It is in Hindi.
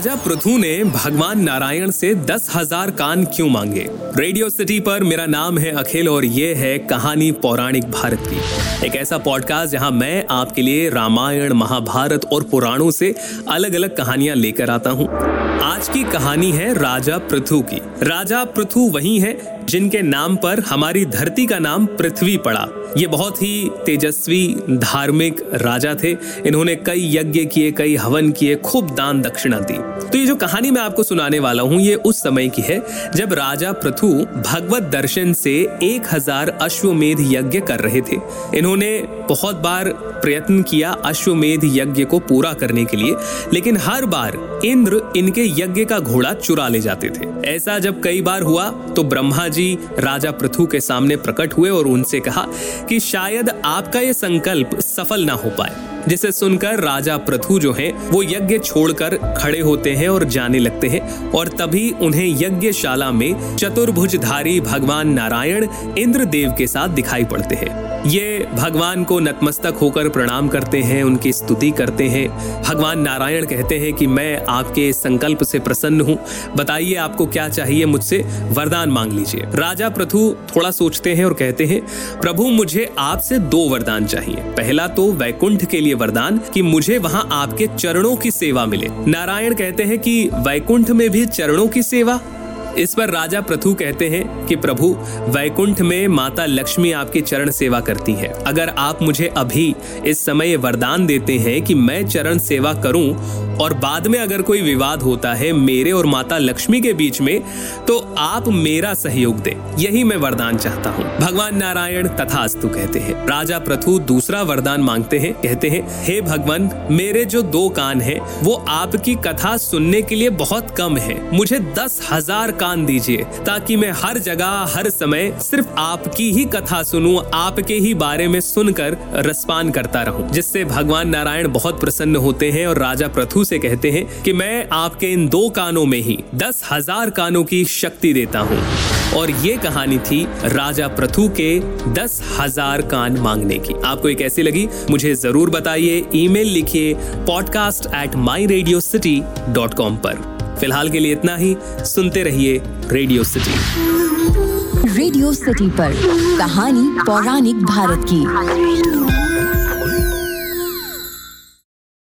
राजा पृथु ने भगवान नारायण से दस हज़ार कान क्यों मांगे? रेडियो सिटी पर मेरा नाम है अखिल और ये है कहानी पौराणिक भारत की। एक ऐसा पॉडकास्ट जहाँ मैं आपके लिए रामायण, महाभारत और पुराणों से अलग अलग कहानियाँ लेकर आता हूँ। आज की कहानी है राजा पृथु की। राजा पृथु वही है जिनके नाम पर हमारी धरती का नाम पृथ्वी पड़ा। ये बहुत ही तेजस्वी, धार्मिक राजा थे। इन्होंने कई यज्ञ किए, कई हवन किए, खूब दान दक्षिणा दी। तो ये जो कहानी मैं आपको सुनाने वाला हूँ, ये उस समय की है, जब राजा पृथु भगवत दर्शन से एक हज़ार अश्वमेध यज्ञ कर रहे थे। इन्होंने बहुत बार प्रयत्न किया अश्वमेध यज्ञ को पूरा करने के लिए, लेकिन हर बार इंद्र इनके यज्ञ का घोड़ा चुरा ले जाते थे। ऐसा जब कई बार हुआ तो ब्रह्मा जी राजा पृथु के सामने प्रकट हुए और उनसे कहा कि शायद आपका ये संकल्प सफल ना हो पाए। जिसे सुनकर राजा प्रथु जो हैं, वो यज्ञ छोड़कर खड़े होते हैं और जाने लगते हैं और तभी उन्हें यज्ञशाला में चतुर्भुजधारी भगवान नारायण इंद्रदेव के साथ दिखाई पड़ते हैं। ये भगवान को नतमस्तक होकर प्रणाम करते हैं, उनकी स्तुति करते हैं। भगवान नारायण कहते हैं कि मैं आपके संकल्प से प्रसन्न हूँ। बताइए आपको क्या चाहिए मुझसे? वरदान मांग लीजिए। राजा प्रथु थोड़ा सोचते हैं और कहते हैं, प्रभु, मुझे आपसे दो वरदान चाहिए। पहला तो वैकुंठ के लिए वरदान कि मुझे वहाँ आपके चरणों की सेवा मिले। नारायण कहते हैं कि वैकुंठ में भी चरणों की सेवा? इस पर राजा प्रथु कहते हैं कि प्रभु, वैकुंठ में माता लक्ष्मी आपकी चरण सेवा करती है। अगर आप मुझे अभी इस समय वरदान देते हैं कि मैं चरण सेवा करूँ और बाद में अगर कोई विवाद होता है मेरे और माता लक्ष्मी के बीच में तो आप मेरा सहयोग दें। यही मैं वरदान चाहता हूँ। भगवान नारायण तथास्तु कहते हैं। राजा प्रथु दूसरा वरदान मांगते हैं। कहते हैं, हे भगवान, मेरे जो दो कान हैं, वो आपकी कथा सुनने के लिए बहुत कम है। मुझे दस हज़ार कान दीजिए, ताकि मैं हर जगह, हर समय सिर्फ़ आपकी ही कथा सुनूं, आपके ही बारे में सुनकर रसपान करता रहूँ। जिससे भगवान नारायण बहुत प्रसन्न होते हैं और राजा प्रथु से कहते हैं कि मैं आपके इन दो कानों में ही दस हज़ार कानों की शक्ति देता हूँ। और ये कहानी थी राजा प्रथु के दस हज़ार कान मांगने की। आपको ये कैसी लगी? मुझे ज़रूर बताइए। ईमेल लिखिए podcast at my radio city dot com पर। फ़िलहाल के लिए इतना ही। सुनते रहिए रेडियो सिटी। रेडियो सिटी पर कहानी पौराणिक भारत की।